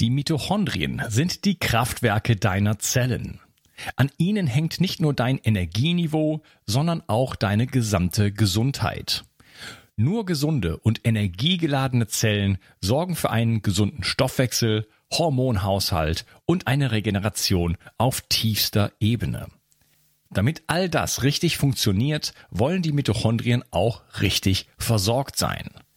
Die Mitochondrien sind die Kraftwerke deiner Zellen. An ihnen hängt nicht nur dein Energieniveau, sondern auch deine gesamte Gesundheit. Nur gesunde und energiegeladene Zellen sorgen für einen gesunden Stoffwechsel, Hormonhaushalt und eine Regeneration auf tiefster Ebene. Damit all das richtig funktioniert, wollen die Mitochondrien auch richtig versorgt sein.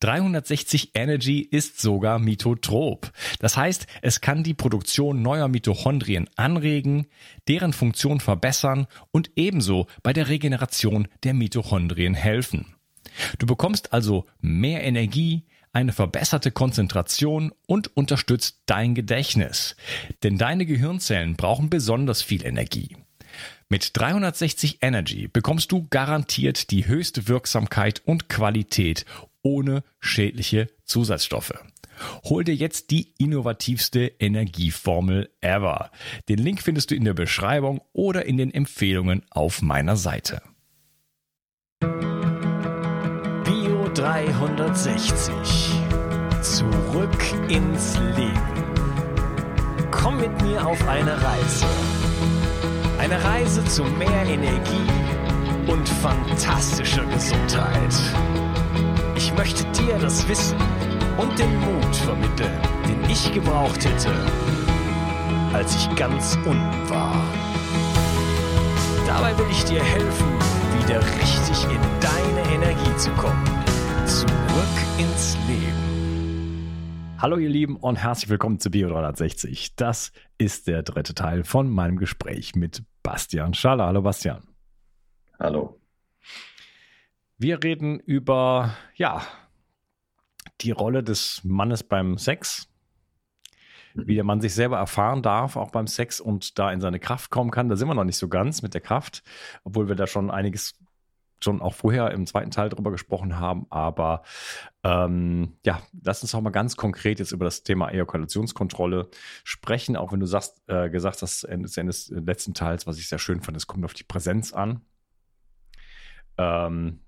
360 Energy ist sogar mitotrop. Das heißt, es kann die Produktion neuer Mitochondrien anregen, deren Funktion verbessern und ebenso bei der Regeneration der Mitochondrien helfen. Du bekommst also mehr Energie, eine verbesserte Konzentration und unterstützt dein Gedächtnis. Denn deine Gehirnzellen brauchen besonders viel Energie. Mit 360 Energy bekommst du garantiert die höchste Wirksamkeit und Qualität ohne schädliche Zusatzstoffe. Hol dir jetzt die innovativste Energieformel ever. Den Link findest du in der Beschreibung oder in den Empfehlungen auf meiner Seite. Bio 360. Zurück ins Leben. Komm mit mir auf eine Reise. Eine Reise zu mehr Energie und fantastischer Gesundheit. Ich möchte dir das Wissen und den Mut vermitteln, den ich gebraucht hätte, als ich ganz unten war. Dabei will ich dir helfen, wieder richtig in deine Energie zu kommen. Zurück ins Leben. Hallo ihr Lieben und herzlich willkommen zu Bio 360. Das ist der dritte Teil von meinem Gespräch mit Bastian Schaller. Hallo Bastian. Hallo. Wir reden über, ja, die Rolle des Mannes beim Sex, wie der Mann sich selber erfahren darf, auch beim Sex und da in seine Kraft kommen kann. Da sind wir noch nicht so ganz mit der Kraft, obwohl wir da schon einiges schon auch vorher im zweiten Teil drüber gesprochen haben. Aber ähm, ja, lass uns auch mal ganz konkret jetzt über das Thema Ejakulationskontrolle sprechen, auch wenn du sagst, äh, gesagt hast, Ende des letzten Teils, was ich sehr schön fand, es kommt auf die Präsenz an. Ähm,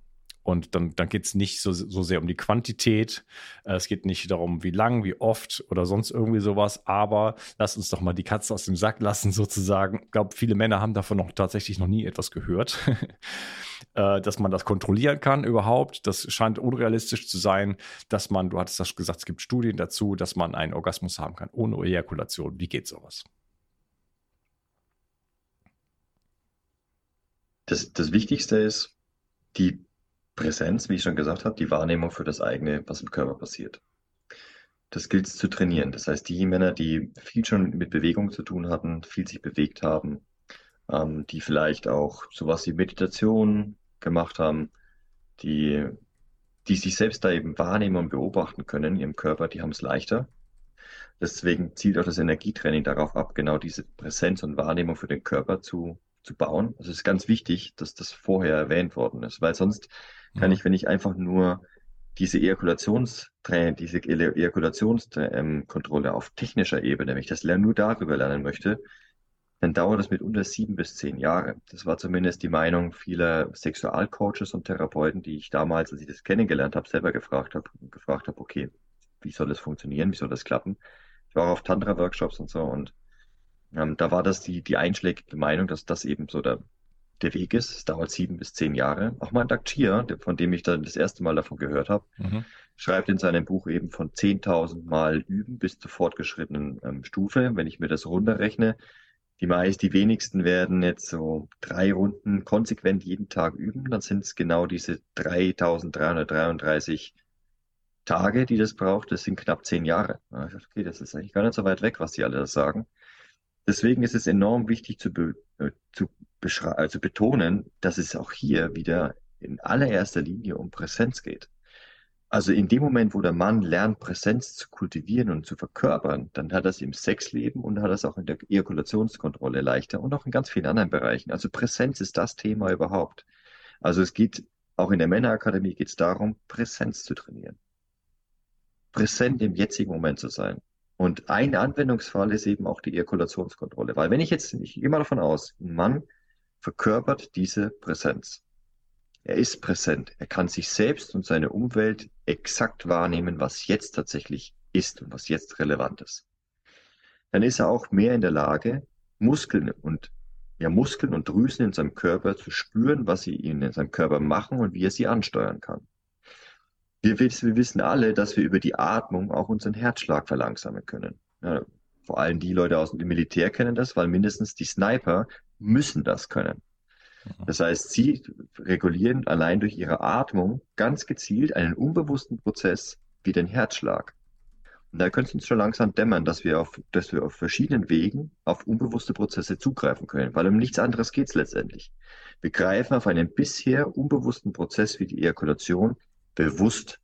und dann, dann geht es nicht so, so sehr um die Quantität. Äh, es geht nicht darum, wie lang, wie oft oder sonst irgendwie sowas. Aber lass uns doch mal die Katze aus dem Sack lassen, sozusagen. Ich glaube, viele Männer haben davon noch tatsächlich noch nie etwas gehört. Äh, dass man das kontrollieren kann überhaupt. Das scheint unrealistisch zu sein, dass man, du hattest das gesagt, es gibt Studien dazu, dass man einen Orgasmus haben kann ohne Ejakulation. Wie geht sowas? Das, das Wichtigste ist, die Präsenz, wie ich schon gesagt habe, die Wahrnehmung für das eigene, was im Körper passiert. Das gilt es zu trainieren. Das heißt, die Männer, die viel schon mit Bewegung zu tun hatten, viel sich bewegt haben, ähm, die vielleicht auch sowas wie Meditation gemacht haben, die, die sich selbst da eben wahrnehmen und beobachten können ihrem Körper, die haben es leichter. Deswegen zielt auch das Energietraining darauf ab, genau diese Präsenz und Wahrnehmung für den Körper zu, zu bauen. Also es ist ganz wichtig, dass das vorher erwähnt worden ist, weil sonst kann ich, wenn ich einfach nur diese Ejakulationstraining, diese Ejakulationskontrolle auf technischer Ebene, wenn ich das nur darüber lernen möchte, dann dauert das mitunter sieben bis zehn Jahre. Das war zumindest die Meinung vieler Sexualcoaches und Therapeuten, die ich damals, als ich das kennengelernt habe, selber gefragt habe, gefragt habe, okay, wie soll das funktionieren, wie soll das klappen? Ich war auch auf Tantra-Workshops und so und ähm, da war das die, die einschlägige Meinung, dass das eben so der, der Weg ist. Es dauert sieben bis zehn Jahre. Auch mal Chia, von dem ich dann das erste Mal davon gehört habe, mhm. schreibt in seinem Buch eben von 10.000 Mal üben bis zur fortgeschrittenen ähm, Stufe. Wenn ich mir das runterrechne, die meist, die wenigsten werden jetzt so drei Runden konsequent jeden Tag üben. Dann sind es genau diese 3.333 Tage, die das braucht. Das sind knapp zehn Jahre. Okay, das ist eigentlich gar nicht so weit weg, was die alle das sagen. Deswegen ist es enorm wichtig zu, äh, zu, zu betonen, dass es auch hier wieder in allererster Linie um Präsenz geht. Also in dem Moment, wo der Mann lernt, Präsenz zu kultivieren und zu verkörpern, dann hat es im Sexleben und hat es auch in der Ejakulationskontrolle leichter und auch in ganz vielen anderen Bereichen. Also Präsenz ist das Thema überhaupt. Also es geht, auch in der Männerakademie geht es darum, Präsenz zu trainieren. präsent im jetzigen Moment zu sein. Und ein Anwendungsfall ist eben auch die Ejakulationskontrolle. Weil wenn ich jetzt, ich gehe mal davon aus, ein Mann verkörpert diese Präsenz. Er ist präsent. Er kann sich selbst und seine Umwelt exakt wahrnehmen, was jetzt tatsächlich ist und was jetzt relevant ist. Dann ist er auch mehr in der Lage, Muskeln und ja, Muskeln und Drüsen in seinem Körper zu spüren, was sie in seinem Körper machen und wie er sie ansteuern kann. Wir, wir wissen alle, dass wir über die Atmung auch unseren Herzschlag verlangsamen können. Ja, vor allem die Leute aus dem Militär kennen das, weil mindestens die Sniper müssen das können. Das heißt, sie regulieren allein durch ihre Atmung ganz gezielt einen unbewussten Prozess wie den Herzschlag. Und da könnte es uns schon langsam dämmern, dass wir auf, dass wir auf verschiedenen Wegen auf unbewusste Prozesse zugreifen können, weil um nichts anderes geht es letztendlich. Wir greifen auf einen bisher unbewussten Prozess wie die Ejakulation bewusst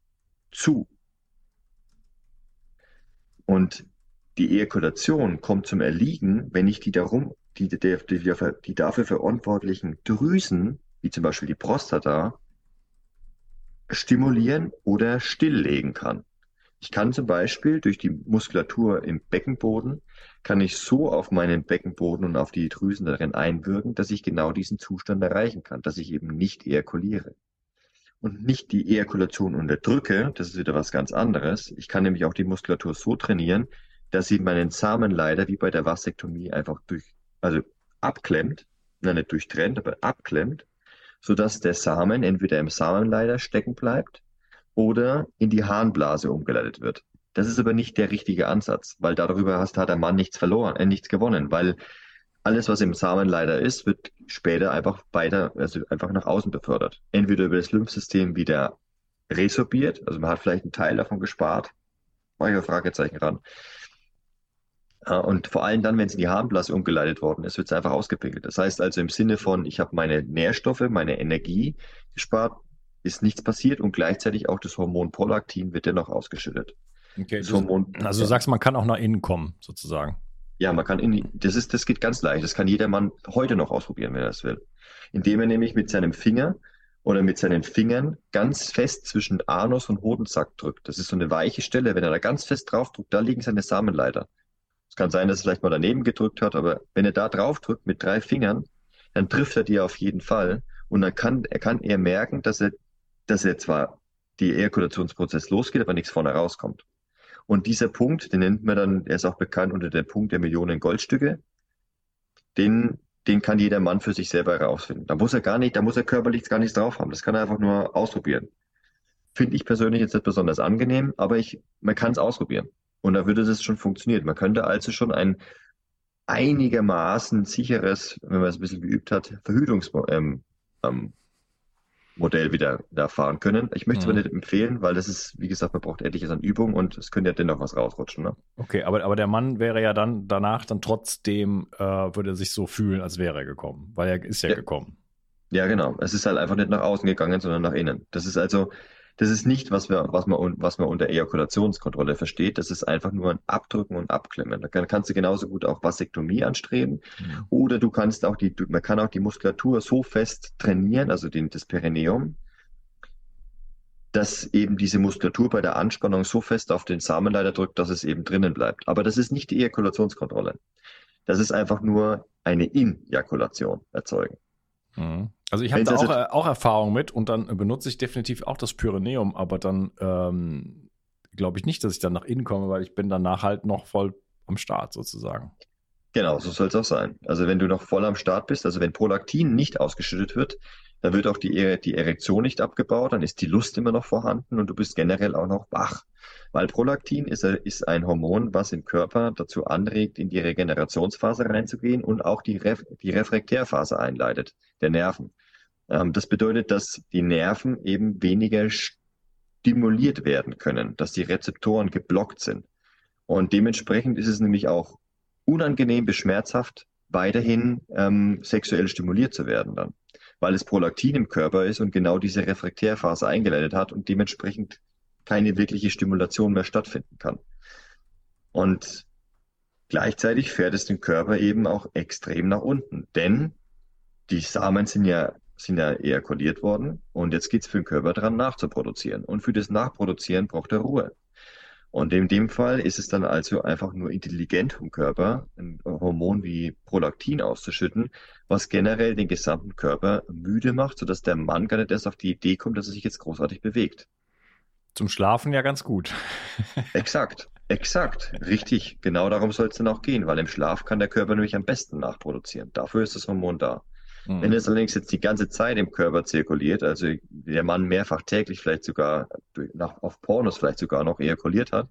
zu. Und die Ejakulation kommt zum Erliegen, wenn ich die darum die, die, die, die dafür verantwortlichen Drüsen, wie zum Beispiel die Prostata, stimulieren oder stilllegen kann. Ich kann zum Beispiel durch die Muskulatur im Beckenboden, kann ich so auf meinen Beckenboden und auf die Drüsen darin einwirken, dass ich genau diesen Zustand erreichen kann, dass ich eben nicht ejakuliere. Und nicht die Ejakulation unterdrücke, das ist wieder was ganz anderes. Ich kann nämlich auch die Muskulatur so trainieren, dass sie meinen Samenleiter wie bei der Vasektomie einfach durch also abklemmt, nein, nicht durchtrennt, aber abklemmt, sodass der Samen entweder im Samenleiter stecken bleibt oder in die Harnblase umgeleitet wird. Das ist aber nicht der richtige Ansatz, weil darüber hast, hat der Mann nichts verloren, äh, nichts gewonnen, weil alles, was im Samenleiter ist, wird später einfach weiter, also einfach nach außen befördert. Entweder über das Lymphsystem wieder resorbiert, also man hat vielleicht einen Teil davon gespart, mache ich ein Fragezeichen ran, und vor allem dann, wenn es in die Harnblase umgeleitet worden ist, wird es einfach ausgepickelt. Das heißt also im Sinne von, ich habe meine Nährstoffe, meine Energie gespart, ist nichts passiert und gleichzeitig auch das Hormon Prolaktin wird dennoch ausgeschüttet. Okay, das Hormon, also du sagst, man kann auch nach innen kommen, sozusagen. Ja, man kann in das ist, das geht ganz leicht. Das kann jeder Mann heute noch ausprobieren, wenn er das will. Indem er nämlich mit seinem Finger oder mit seinen Fingern ganz fest zwischen Anus und Hodensack drückt. Das ist so eine weiche Stelle. Wenn er da ganz fest drauf drückt, da liegen seine Samenleiter. Es kann sein, dass er vielleicht mal daneben gedrückt hat, aber wenn er da drauf drückt mit drei Fingern, dann trifft er die auf jeden Fall. Und dann kann, er kann eher merken, dass er, dass er zwar die Ejakulationsprozess losgeht, aber nichts vorne rauskommt. Und dieser Punkt, den nennt man dann, er ist auch bekannt unter der Punkt der Millionen Goldstücke, den, den kann jeder Mann für sich selber herausfinden. Da muss er gar nicht, da muss er körperlich gar nichts drauf haben. Das kann er einfach nur ausprobieren. Finde ich persönlich jetzt nicht besonders angenehm, aber ich, man kann es ausprobieren. Und da würde das schon funktionieren. Man könnte also schon ein einigermaßen sicheres, wenn man es ein bisschen geübt hat, Verhütungsmodell ähm, ähm, wieder da fahren können. Ich möchte es mhm. aber nicht empfehlen, weil das ist, wie gesagt, man braucht etliches an Übung und es könnte ja dennoch was rausrutschen. Ne? Okay, aber, aber der Mann wäre ja dann danach dann trotzdem, äh, würde er sich so fühlen, als wäre er gekommen, weil er ist ja, ja gekommen. Ja, genau. Es ist halt einfach nicht nach außen gegangen, sondern nach innen. Das ist also, das ist nicht, was, wir, was, man, was man unter Ejakulationskontrolle versteht. Das ist einfach nur ein Abdrücken und Abklemmen. Da kann, kannst du genauso gut auch Vasektomie anstreben. Mhm. Oder du kannst auch die, man kann auch die Muskulatur so fest trainieren, also den, das Perineum, dass eben diese Muskulatur bei der Anspannung so fest auf den Samenleiter drückt, dass es eben drinnen bleibt. Aber das ist nicht die Ejakulationskontrolle. Das ist einfach nur eine Injakulation erzeugen. Mhm. Also ich habe da auch, äh, auch Erfahrung mit und dann benutze ich definitiv auch das Pyrenäum, aber dann ähm, glaube ich nicht, dass ich dann nach innen komme, weil ich bin danach halt noch voll am Start sozusagen. Genau, so soll es auch sein. Also wenn du noch voll am Start bist, also wenn Prolaktin nicht ausgeschüttet wird, dann wird auch die, die Erektion nicht abgebaut, dann ist die Lust immer noch vorhanden und du bist generell auch noch wach. Weil Prolaktin ist, ist ein Hormon, was im Körper dazu anregt, in die Regenerationsphase reinzugehen und auch die, Ref, die Refraktärphase einleitet, der Nerven. Ähm, das bedeutet, dass die Nerven eben weniger stimuliert werden können, dass die Rezeptoren geblockt sind. Und dementsprechend ist es nämlich auch unangenehm bis schmerzhaft, weiterhin ähm, sexuell stimuliert zu werden dann, weil es Prolaktin im Körper ist und genau diese Refraktärphase eingeleitet hat und dementsprechend keine wirkliche Stimulation mehr stattfinden kann. Und gleichzeitig fährt es den Körper eben auch extrem nach unten, denn die Samen sind ja, sind ja ejakuliert worden und jetzt geht es für den Körper dran nachzuproduzieren. Und für das Nachproduzieren braucht er Ruhe. Und in dem Fall ist es dann also einfach nur intelligent vom Körper, ein Hormon wie Prolaktin auszuschütten, was generell den gesamten Körper müde macht, sodass der Mann gar nicht erst auf die Idee kommt, dass er sich jetzt großartig bewegt. Zum Schlafen ja ganz gut. Exakt, exakt, richtig. Genau darum soll es dann auch gehen, weil im Nach kann der Körper nämlich am besten nachproduzieren. Dafür ist das Hormon da. Mhm. Wenn es allerdings jetzt die ganze Zeit im Körper zirkuliert, also der Mann mehrfach täglich vielleicht sogar nach, auf Pornos vielleicht sogar noch ejakuliert hat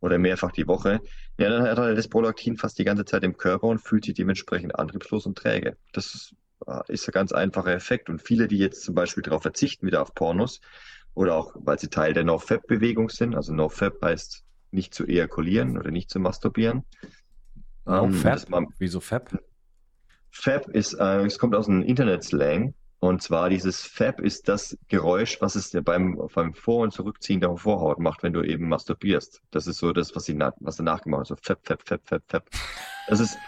oder mehrfach die Woche, ja, dann hat er das Prolaktin fast die ganze Zeit im Körper und fühlt sich dementsprechend antriebslos und träge. Das äh, ist ein ganz einfacher Effekt. Und viele, die jetzt zum Beispiel darauf verzichten, wieder auf Pornos, oder auch, weil sie Teil der No-Fab-Bewegung sind, also No-Fab heißt nicht zu ejakulieren oder nicht zu masturbieren. No-Fab? Ähm, Wieso Fab? Fab ist, äh, es kommt aus einem Internet-Slang. Und zwar dieses Fab ist das Geräusch, was es beim, beim Vor- und Zurückziehen der Vorhaut macht, wenn du eben masturbierst. Das ist so das, was sie was danach gemacht hat. So Fab, Fab, Fab, Fab, Fab. Das ist,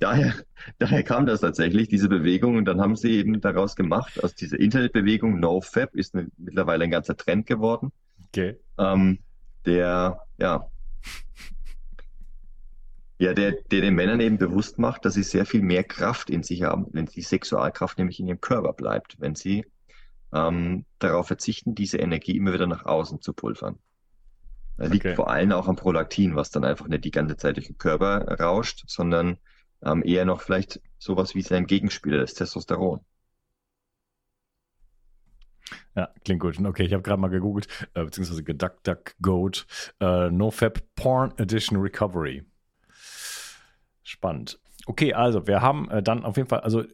daher, daher kam das tatsächlich, diese Bewegung. Und dann haben sie eben daraus gemacht, aus dieser Internetbewegung, No Fab ist eine, mittlerweile ein ganzer Trend geworden. Okay. Ähm, der, ja, ja, der, der den Männern eben bewusst macht, dass sie sehr viel mehr Kraft in sich haben, wenn die Sexualkraft nämlich in ihrem Körper bleibt, wenn sie ähm, darauf verzichten, diese Energie immer wieder nach außen zu pulvern. Das liegt okay. vor allem auch am Prolaktin, was dann einfach nicht die ganze Zeit durch den Körper rauscht, sondern ähm, eher noch vielleicht sowas wie sein Gegenspieler, das Testosteron. Ja, klingt gut. Okay, ich habe gerade mal gegoogelt, äh, beziehungsweise geduck-duck-goat, äh, NoFap Porn Edition Recovery. Spannend. Okay, also wir haben äh, dann auf jeden Fall, also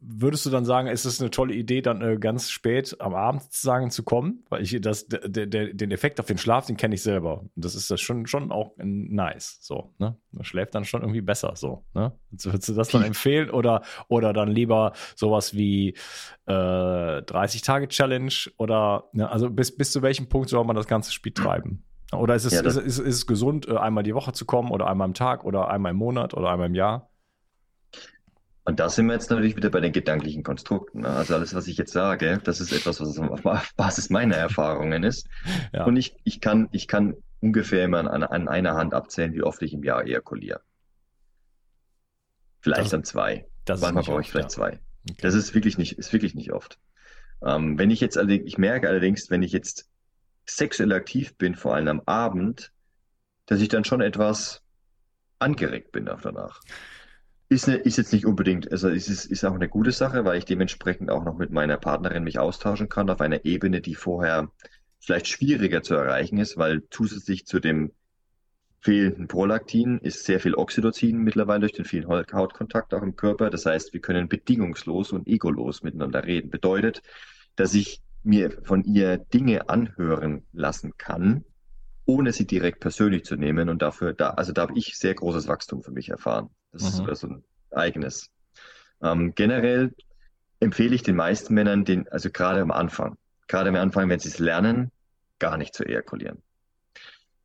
würdest du dann sagen, ist es eine tolle Idee, dann äh, ganz spät am Abend sozusagen zu kommen? Weil ich das, der, der, den Effekt auf den Schlaf, den kenne ich selber. Das ist das schon, schon auch nice. So, ne? Man schläft dann schon irgendwie besser so. Ne? Würdest du das dann empfehlen? Oder, oder dann lieber sowas wie äh, 30-Tage-Challenge oder ne? also bis, bis zu welchem Punkt soll man das ganze Spiel treiben? Oder ist es, ja, ist, ist, ist, es gesund, äh, einmal die Woche zu kommen oder einmal am Tag oder einmal im Monat oder einmal im Jahr? Und da sind wir jetzt natürlich wieder bei den gedanklichen Konstrukten. Ne? Also alles, was ich jetzt sage, das ist etwas, was auf Basis meiner Erfahrungen ist. Ja. Und ich, ich, kann, ich kann ungefähr immer an, an einer Hand abzählen, wie oft ich im Jahr ejakuliere. Vielleicht das, dann zwei. Das Manchmal brauche ich vielleicht ja. zwei. Okay. Das ist wirklich nicht, ist wirklich nicht oft. Ähm, wenn ich jetzt ich merke allerdings, wenn ich jetzt sexuell aktiv bin, vor allem am Abend, dass ich dann schon etwas angeregt bin auch danach. Ist, eine, ist jetzt nicht unbedingt, also ist, ist, auch eine gute Sache, weil ich dementsprechend auch noch mit meiner Partnerin mich austauschen kann auf einer Ebene, die vorher vielleicht schwieriger zu erreichen ist, weil zusätzlich zu dem fehlenden Prolaktin ist sehr viel Oxytocin mittlerweile durch den vielen Hautkontakt auch im Körper. Das heißt, wir können bedingungslos und egolos miteinander reden. Bedeutet, dass ich mir von ihr Dinge anhören lassen kann, ohne sie direkt persönlich zu nehmen. Und dafür, da, also da habe ich sehr großes Wachstum für mich erfahren. Das mhm. ist so also ein eigenes. Ähm, generell empfehle ich den meisten Männern, den, also gerade am Anfang, gerade am Anfang, wenn sie es lernen, gar nicht zu ejakulieren.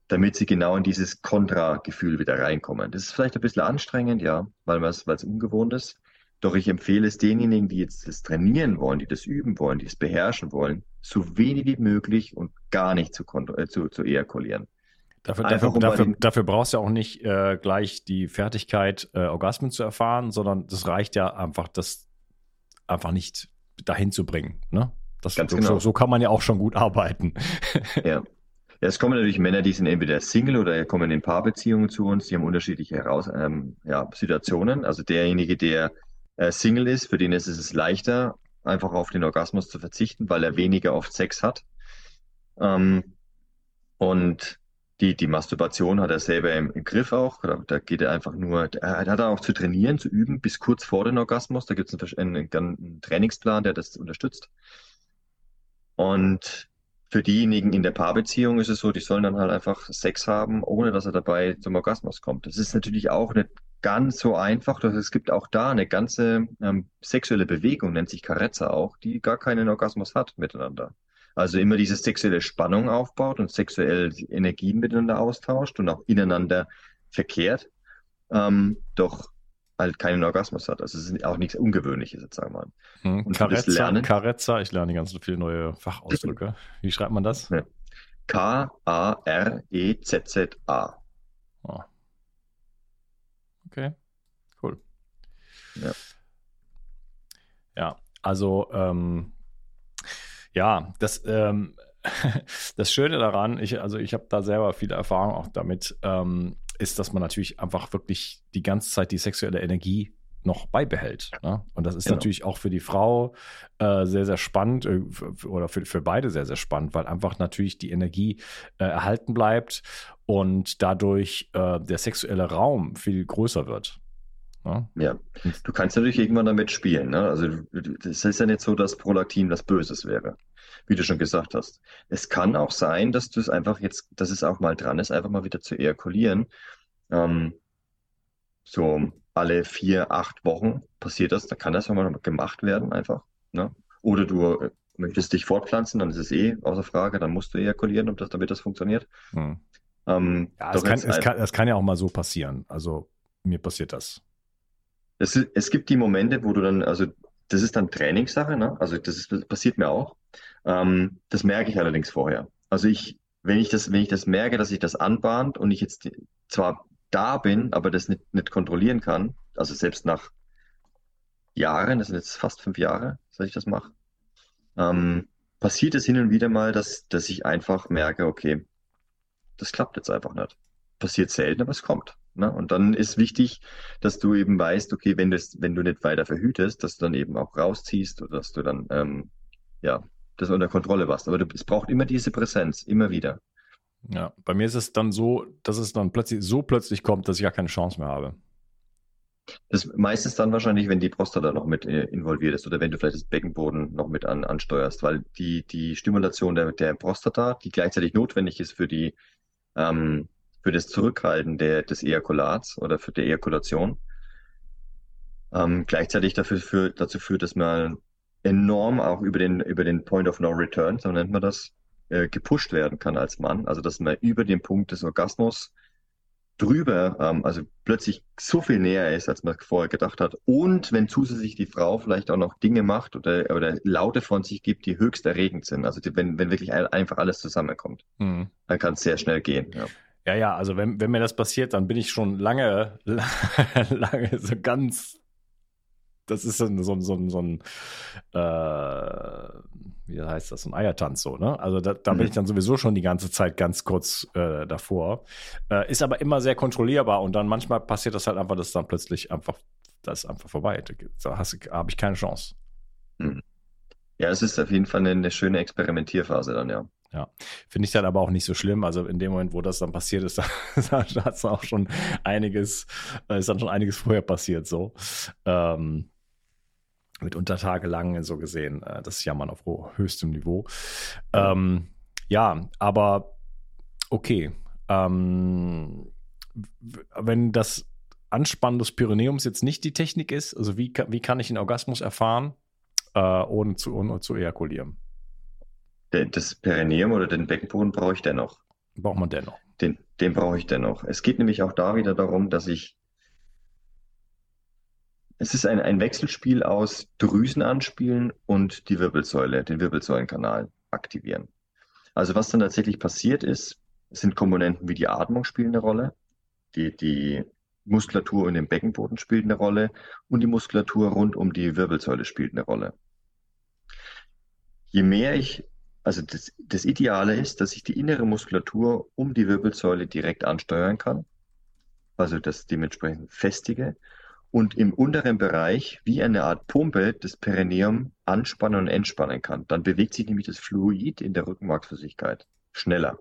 Damit sie genau in dieses Kontra-Gefühl wieder reinkommen. Das ist vielleicht ein bisschen anstrengend, ja, weil es ungewohnt ist. Doch ich empfehle es denjenigen, die jetzt das trainieren wollen, die das üben wollen, die es beherrschen wollen, so wenig wie möglich und gar nicht zu, äh, zu, zu ejakulieren. Dafür, dafür, um dafür, dafür, brauchst du ja auch nicht äh, gleich die Fertigkeit, äh, Orgasmen zu erfahren, sondern das reicht ja einfach, das einfach nicht dahin zu bringen. Ne? Das, Ganz so, genau. so, kann man ja auch schon gut arbeiten. ja. Ja, es kommen natürlich Männer, die sind entweder Single oder kommen in Paarbeziehungen zu uns, die haben unterschiedliche Heraus ähm, ja, Situationen. Also derjenige, der Single ist, für den ist es leichter, einfach auf den Orgasmus zu verzichten, weil er weniger oft Sex hat. Ähm, und die, die Masturbation hat er selber im, im Griff auch. Da, da, geht er einfach nur, er hat auch zu trainieren, zu üben, bis kurz vor den Orgasmus. Da gibt es einen, einen, einen Trainingsplan, der das unterstützt. Und für diejenigen in der Paarbeziehung ist es so, die sollen dann halt einfach Sex haben, ohne dass er dabei zum Orgasmus kommt. Das ist natürlich auch eine ganz so einfach, dass es gibt auch da eine ganze ähm, sexuelle Bewegung, nennt sich Carezza auch, die gar keinen Orgasmus hat miteinander. Also immer diese sexuelle Spannung aufbaut und sexuell Energien miteinander austauscht und auch ineinander verkehrt, ähm, doch halt keinen Orgasmus hat. Also es ist auch nichts Ungewöhnliches, jetzt sagen wir mal. Hm, Carezza, Carezza, ich lerne ganz viele neue Fachausdrücke. Wie schreibt man das? K-A-R-E-Z-Z-A. Oh. Okay, cool. Ja. Ja, also ähm, ja, das, ähm, das Schöne daran, ich, also ich habe da selber viele Erfahrungen auch damit, ähm, ist, dass man natürlich einfach wirklich die ganze Zeit die sexuelle Energie noch beibehält. Ne? Und das ist Genau. natürlich auch für die Frau äh, sehr, sehr spannend äh, oder für, für beide sehr, sehr spannend, weil einfach natürlich die Energie äh, erhalten bleibt und dadurch äh, der sexuelle Raum viel größer wird. Ne? Ja, du kannst natürlich irgendwann damit spielen. Ne? Also es ist ja nicht so, dass Prolaktin was Böses wäre, wie du schon gesagt hast. Es kann auch sein, dass du es einfach jetzt, dass es auch mal dran ist, einfach mal wieder zu ejakulieren. Ähm, so alle vier, acht Wochen passiert das, da kann das mal gemacht werden einfach. Ne? Oder du äh, möchtest dich fortpflanzen, dann ist es eh außer Frage, dann musst du ejakulieren, um das, damit das funktioniert. Hm. Ähm, Ja, es kann, es, ein- kann, es kann ja auch mal so passieren. Also mir passiert das. Es, es gibt die Momente, wo du dann, also das ist dann Trainingssache, ne? Also das ist, das passiert mir auch. Ähm, das merke ich allerdings vorher. Also ich, wenn ich das, wenn ich das merke, dass sich das anbahnt und ich jetzt zwar da bin, aber das nicht, nicht kontrollieren kann, also selbst nach Jahren, das sind jetzt fast fünf Jahre, seit ich das mache, ähm, passiert es hin und wieder mal, dass, dass ich einfach merke, okay, das klappt jetzt einfach nicht. Passiert selten, aber es kommt. Ne? Und dann ist wichtig, dass du eben weißt, okay, wenn du es, wenn du nicht weiter verhütest, dass du dann eben auch rausziehst oder dass du dann, ähm, ja, das unter Kontrolle hast. Aber du, es braucht immer diese Präsenz, immer wieder. Ja, bei mir ist es dann so, dass es dann plötzlich so plötzlich kommt, dass ich gar keine Chance mehr habe. Das meistens dann wahrscheinlich, wenn die Prostata noch mit äh, involviert ist oder wenn du vielleicht das Beckenboden noch mit an, ansteuerst, weil die, die Stimulation der, der Prostata, die gleichzeitig notwendig ist für die, ähm, für das Zurückhalten der, des Ejakulats oder für die Ejakulation, ähm, gleichzeitig dafür, für, dazu führt, dass man enorm auch über den, über den Point of No Return, so nennt man das, äh, gepusht werden kann als Mann. Also, dass man über den Punkt des Orgasmus drüber, ähm, also plötzlich so viel näher ist, als man vorher gedacht hat. Und wenn zusätzlich die Frau vielleicht auch noch Dinge macht oder, oder Laute von sich gibt, die höchst erregend sind. Also die, wenn, wenn wirklich ein- einfach alles zusammenkommt, Mhm. dann kann es sehr schnell gehen. Ja. Ja, ja, also wenn, wenn mir das passiert, dann bin ich schon lange, lange so ganz. Das ist so ein, so ein, so ein, so ein äh, wie heißt das, so ein Eiertanz so, ne? Also da, da bin Mhm. ich dann sowieso schon die ganze Zeit ganz kurz äh, davor. Äh, ist aber immer sehr kontrollierbar und dann manchmal passiert das halt einfach, dass dann plötzlich einfach, das ist einfach vorbei. Da habe ich keine Chance. ja, es ist auf jeden Fall eine, eine schöne Experimentierphase dann, ja. Finde ich dann aber auch nicht so schlimm. Also in dem Moment, wo das dann passiert ist, da hat es auch schon einiges, äh, ist dann schon einiges vorher passiert, so. Ähm, mitunter tagelang so gesehen. Äh, das Jammern auf ho- höchstem Niveau. Ähm, ja, aber okay. Ähm, wenn das Anspannen des Pyrenäums jetzt nicht die Technik ist, also wie, wie kann ich einen Orgasmus erfahren, äh, ohne, zu, ohne zu ejakulieren? Das Perineum oder den Beckenboden brauche ich dennoch. Braucht man dennoch. Den, den brauche ich dennoch. Es geht nämlich auch da wieder darum, dass ich es ist ein, ein Wechselspiel aus Drüsen anspielen und die Wirbelsäule, den Wirbelsäulenkanal aktivieren. Also was dann tatsächlich passiert ist, sind Komponenten wie die Atmung spielen eine Rolle, die, die Muskulatur in dem Beckenboden spielt eine Rolle und die Muskulatur rund um die Wirbelsäule spielt eine Rolle. Je mehr ich, also das, das Ideale ist, dass ich die innere Muskulatur um die Wirbelsäule direkt ansteuern kann, also das dementsprechend festige und im unteren Bereich wie eine Art Pumpe das Perineum anspannen und entspannen kann. Dann bewegt sich nämlich das Fluid in der Rückenmarksflüssigkeit schneller.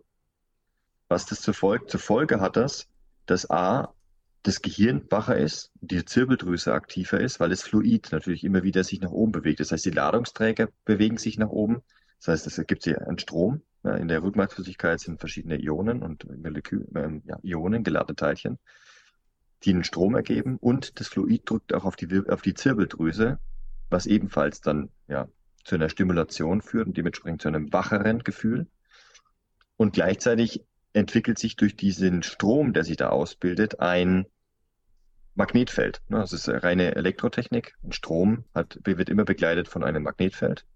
Was das zur Folge, zur Folge hat das, dass A, das Gehirn wacher ist, die Zirbeldrüse aktiver ist, weil das Fluid natürlich immer wieder sich nach oben bewegt. Das heißt, die Ladungsträger bewegen sich nach oben. Das heißt, es ergibt sich einen Strom. In der Rückenmarksflüssigkeit sind verschiedene Ionen und Molekül, ähm, ja, Ionen, geladene Teilchen die einen Strom ergeben und das Fluid drückt auch auf die, auf die Zirbeldrüse, was ebenfalls dann ja zu einer Stimulation führt und dementsprechend zu einem wacheren Gefühl. Und gleichzeitig entwickelt sich durch diesen Strom, der sich da ausbildet, ein Magnetfeld. Ne, Das ist reine Elektrotechnik. Ein Strom hat, wird immer begleitet von einem Magnetfeld.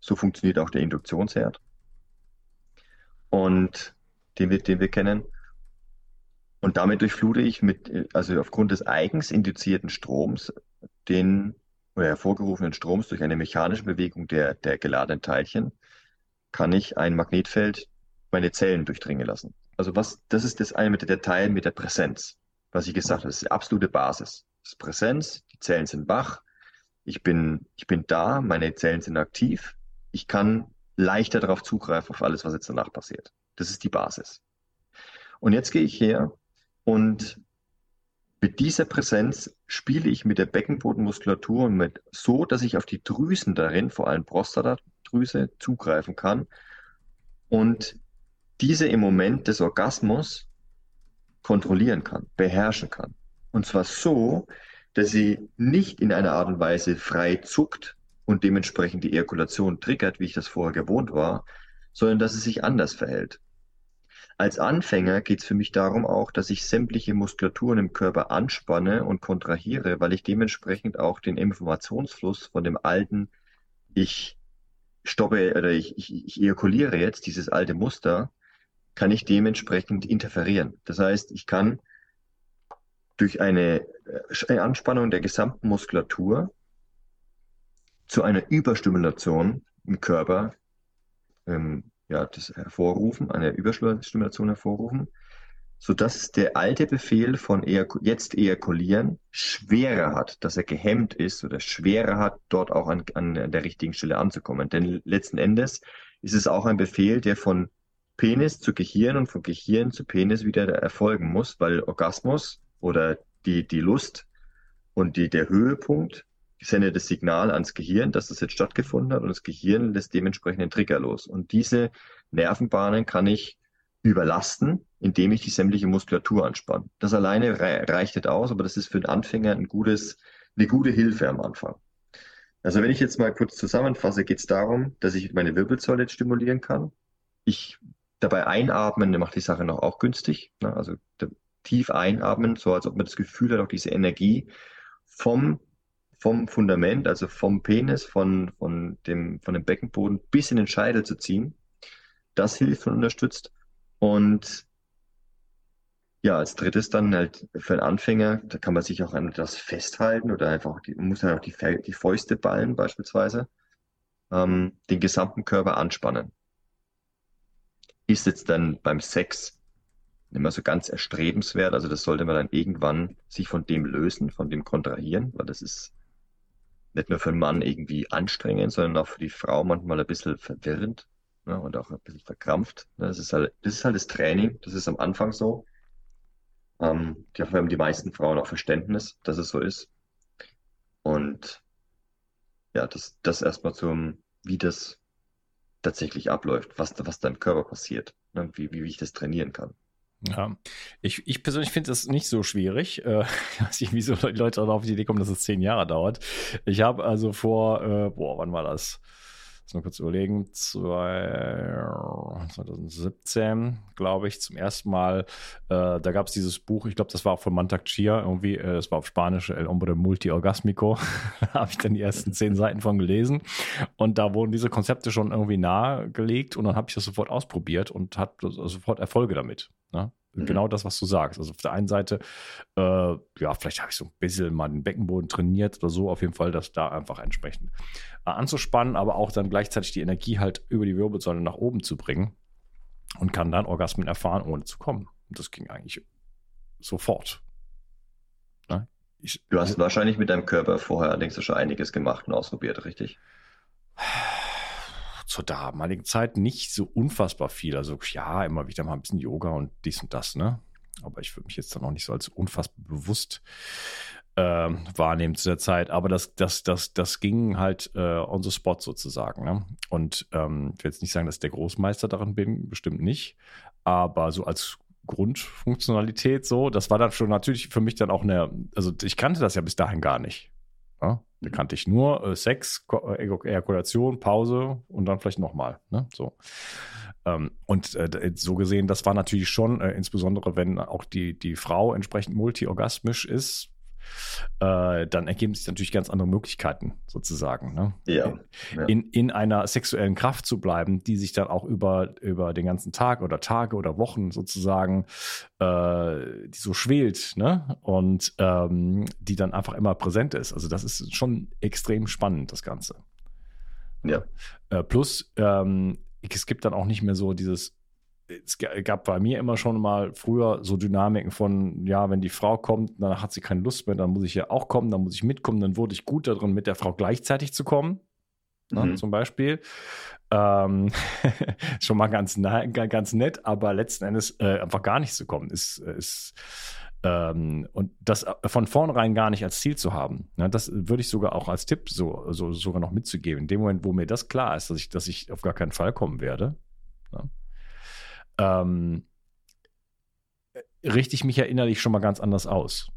So funktioniert auch der Induktionsherd. und den wir, den wir kennen. Und damit durchflute ich mit, also aufgrund des eigens induzierten Stroms, den oder hervorgerufenen Stroms durch eine mechanische Bewegung der, der geladenen Teilchen, kann ich ein Magnetfeld meine Zellen durchdringen lassen. Also was, das ist das eine mit der Teil mit der Präsenz, was ich gesagt habe, das ist die absolute Basis. Das ist Präsenz, die Zellen sind wach, ich bin, ich bin da, meine Zellen sind aktiv, ich kann leichter darauf zugreifen, auf alles, was jetzt danach passiert. Das ist die Basis. Und jetzt gehe ich her und mit dieser Präsenz spiele ich mit der Beckenbodenmuskulatur und mit so, dass ich auf die Drüsen darin, vor allem Prostatadrüse, zugreifen kann und diese im Moment des Orgasmus kontrollieren kann, beherrschen kann. Und zwar so, dass sie nicht in einer Art und Weise frei zuckt und dementsprechend die Ejakulation triggert, wie ich das vorher gewohnt war, sondern dass es sich anders verhält. Als Anfänger geht es für mich darum auch, dass ich sämtliche Muskulaturen im Körper anspanne und kontrahiere, weil ich dementsprechend auch den Informationsfluss von dem alten, ich stoppe oder ich, ich, ich ejakuliere jetzt dieses alte Muster, kann ich dementsprechend interferieren. Das heißt, ich kann durch eine äh, Anspannung der gesamten Muskulatur zu einer Überstimulation im Körper ähm, ja, das hervorrufen, eine Überstimulation hervorrufen, sodass der alte Befehl von Ejaku jetzt ejakulieren schwerer hat, dass er gehemmt ist oder schwerer hat, dort auch an, an der richtigen Stelle anzukommen. Denn letzten Endes ist es auch ein Befehl, der von Penis zu Gehirn und von Gehirn zu Penis wieder erfolgen muss, weil Orgasmus oder die, die Lust und die, der Höhepunkt sendet das Signal ans Gehirn, dass das jetzt stattgefunden hat und das Gehirn lässt dementsprechend den Trigger los. Und diese Nervenbahnen kann ich überlasten, indem ich die sämtliche Muskulatur anspanne. Das alleine reicht nicht aus, aber das ist für den Anfänger ein gutes, eine gute Hilfe am Anfang. Also wenn ich jetzt mal kurz zusammenfasse, geht es darum, dass ich meine Wirbelsäule jetzt stimulieren kann. Ich dabei einatmen, macht die Sache noch auch günstig. Ne? Also tief einatmen, so als ob man das Gefühl hat, auch diese Energie vom vom Fundament, also vom Penis, von, von, dem, von dem Beckenboden bis in den Scheitel zu ziehen. Das hilft und unterstützt. Und ja, als drittes dann halt für einen Anfänger, da kann man sich auch an das festhalten oder einfach, die, muss halt auch die, die Fäuste ballen beispielsweise, ähm, den gesamten Körper anspannen. Ist jetzt dann beim Sex nicht mehr so ganz erstrebenswert, also das sollte man dann irgendwann sich von dem lösen, von dem kontrahieren, weil das ist nicht nur für den Mann irgendwie anstrengend, sondern auch für die Frau manchmal ein bisschen verwirrend ne, und auch ein bisschen verkrampft. Ne. Das ist halt, das ist halt das Training, das ist am Anfang so. Ähm, dafür haben die meisten Frauen auch Verständnis, dass es so ist. Und ja, das, das erstmal zum, wie das tatsächlich abläuft, was, was da im Körper passiert, ne, wie, wie ich das trainieren kann. Ja, ich, ich persönlich finde das nicht so schwierig. Äh, ich weiß nicht, wieso Leute auf die Idee kommen, dass es zehn Jahre dauert. Ich habe also vor, äh, boah, wann war das? Lass mal kurz überlegen, zwei, 2017, glaube ich, zum ersten Mal. Äh, da gab es dieses Buch, ich glaube, das war auch von Mantak Chia, irgendwie, äh, das war auf Spanisch, El Hombre Multi-Orgasmico. da habe ich dann die ersten zehn Seiten von gelesen. Und da wurden diese Konzepte schon irgendwie nahegelegt und dann habe ich das sofort ausprobiert und hatte sofort Erfolge damit. Ne? Mhm. Genau das, was du sagst. Also auf der einen Seite, äh, ja, vielleicht habe ich so ein bisschen mal den Beckenboden trainiert oder so, auf jeden Fall, das da einfach entsprechend äh, anzuspannen, aber auch dann gleichzeitig die Energie halt über die Wirbelsäule nach oben zu bringen und kann dann Orgasmen erfahren, ohne zu kommen. Und das ging eigentlich sofort. Ne? Ich, du hast wahrscheinlich mit deinem Körper vorher allerdings schon einiges gemacht und ausprobiert, richtig? Zur damaligen Zeit nicht so unfassbar viel. Also ja, immer wieder mal ein bisschen Yoga und dies und das, ne? Aber ich würde mich jetzt dann auch nicht so als unfassbar bewusst äh, wahrnehmen zu der Zeit. Aber das, das, das, das ging halt äh, on the spot sozusagen. Ne? Und ähm, ich will jetzt nicht sagen, dass ich der Großmeister darin bin, bestimmt nicht. Aber so als Grundfunktionalität so, das war dann schon natürlich für mich dann auch eine, also ich kannte das ja bis dahin gar nicht. Ja? Da kannte ich nur äh, Sex, äh, Ejakulation, Pause und dann vielleicht nochmal. Ne? So. Ähm, und äh, so gesehen, das war natürlich schon, insbesondere wenn auch die, die Frau entsprechend multiorgasmisch ist, äh, dann ergeben sich natürlich ganz andere Möglichkeiten sozusagen. Ne? Ja, ja. In, in einer sexuellen Kraft zu bleiben, die sich dann auch über, über den ganzen Tag oder Tage oder Wochen sozusagen, äh, die so schwelt ne? und ähm, die dann einfach immer präsent ist. Also das ist schon extrem spannend, das Ganze. Ja. Äh, plus, ähm, es gibt dann auch nicht mehr so dieses es gab bei mir immer schon mal früher so Dynamiken von, ja, wenn die Frau kommt, dann hat sie keine Lust mehr, dann muss ich ja auch kommen, dann muss ich mitkommen, dann wurde ich gut darin, mit der Frau gleichzeitig zu kommen. Ne, mhm. zum Beispiel. Ähm, schon mal ganz, ganz nett, aber letzten Endes äh, einfach gar nicht zu kommen, ist, ist ähm, und das von vornherein gar nicht als Ziel zu haben. Ne, das würde ich sogar auch als Tipp so, so sogar noch mitzugeben. In dem Moment, wo mir das klar ist, dass ich, dass ich auf gar keinen Fall kommen werde, ne, ähm, richte ich mich ja innerlich schon mal ganz anders aus.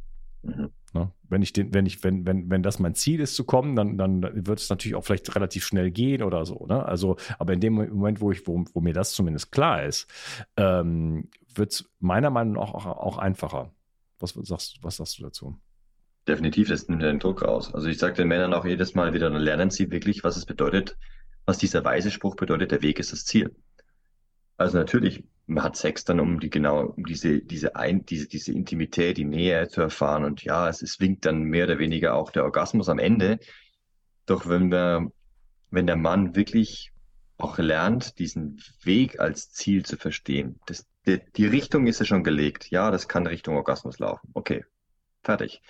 Mhm. Ne? Wenn ich den, wenn ich, wenn, wenn, wenn das mein Ziel ist zu kommen, dann, dann wird es natürlich auch vielleicht relativ schnell gehen oder so. Ne? Also, aber in dem Moment, wo ich, wo, wo mir das zumindest klar ist, ähm, wird es meiner Meinung nach auch, auch einfacher. Was sagst, was sagst du dazu? Definitiv, das nimmt den Druck raus. Also ich sage den Männern auch jedes Mal wieder, dann lernen sie wirklich, was es bedeutet, was dieser weise Spruch bedeutet, der Weg ist das Ziel. Also natürlich, man hat Sex dann, um die genau, um diese, diese, ein, diese, diese Intimität, die Nähe zu erfahren. Und ja, es, es winkt dann mehr oder weniger auch der Orgasmus am Ende. Doch wenn wir, wenn der Mann wirklich auch lernt, diesen Weg als Ziel zu verstehen, das, die, die Richtung ist ja schon gelegt. Ja, das kann Richtung Orgasmus laufen. Okay, fertig.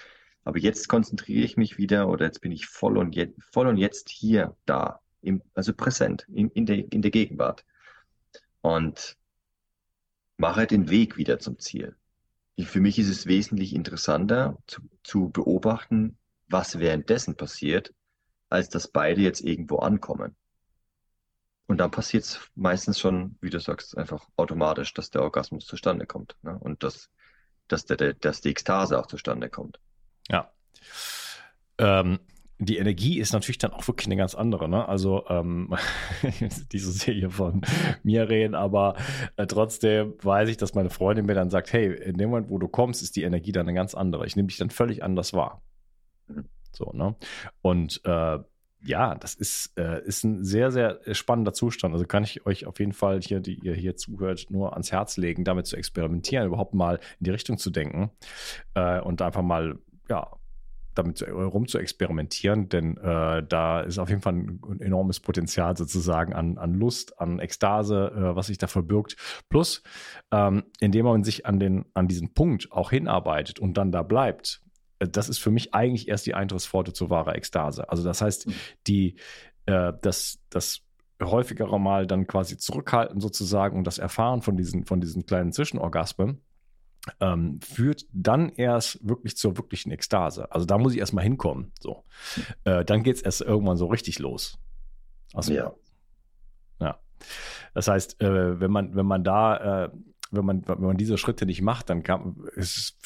Aber jetzt konzentriere ich mich wieder oder jetzt bin ich voll und, je, voll und jetzt hier, da, im, also präsent, in, in, der, in der Gegenwart und mache den Weg wieder zum Ziel. Für mich ist es wesentlich interessanter zu, zu beobachten, was währenddessen passiert, als dass beide jetzt irgendwo ankommen. Und dann passiert es meistens schon, wie du sagst, einfach automatisch, dass der Orgasmus zustande kommt. Ne? Und dass, dass, der, dass die Ekstase auch zustande kommt. Ja. Ähm, die Energie ist natürlich dann auch wirklich eine ganz andere. Ne? Also ähm, diese Serie von mir reden, aber äh, trotzdem weiß ich, dass meine Freundin mir dann sagt, hey, in dem Moment, wo du kommst, ist die Energie dann eine ganz andere. Ich nehme dich dann völlig anders wahr. Mhm. So, ne? Und äh, ja, das ist, äh, ist ein sehr, sehr spannender Zustand. Also kann ich euch auf jeden Fall hier, die ihr hier zuhört, nur ans Herz legen, damit zu experimentieren, überhaupt mal in die Richtung zu denken äh, und einfach mal, ja, damit rum zu experimentieren, denn äh, da ist auf jeden Fall ein, ein, enormes Potenzial sozusagen an, an Lust, an Ekstase, äh, was sich da verbirgt. Plus, ähm, indem man sich an, den, an diesen Punkt auch hinarbeitet und dann da bleibt, äh, das ist für mich eigentlich erst die Eintrittsforte zu wahrer Ekstase. Also das heißt, mhm. die, äh, das, das häufigere Mal dann quasi zurückhalten sozusagen und das Erfahren von diesen, von diesen kleinen Zwischenorgasmen ähm, führt dann erst wirklich zur wirklichen Ekstase. Also da muss ich erstmal hinkommen. So. Äh, dann geht es erst irgendwann so richtig los. Also, ja. Ja. Das heißt, äh, wenn man, wenn man da, äh, wenn man, wenn man diese Schritte nicht macht, dann kann, ist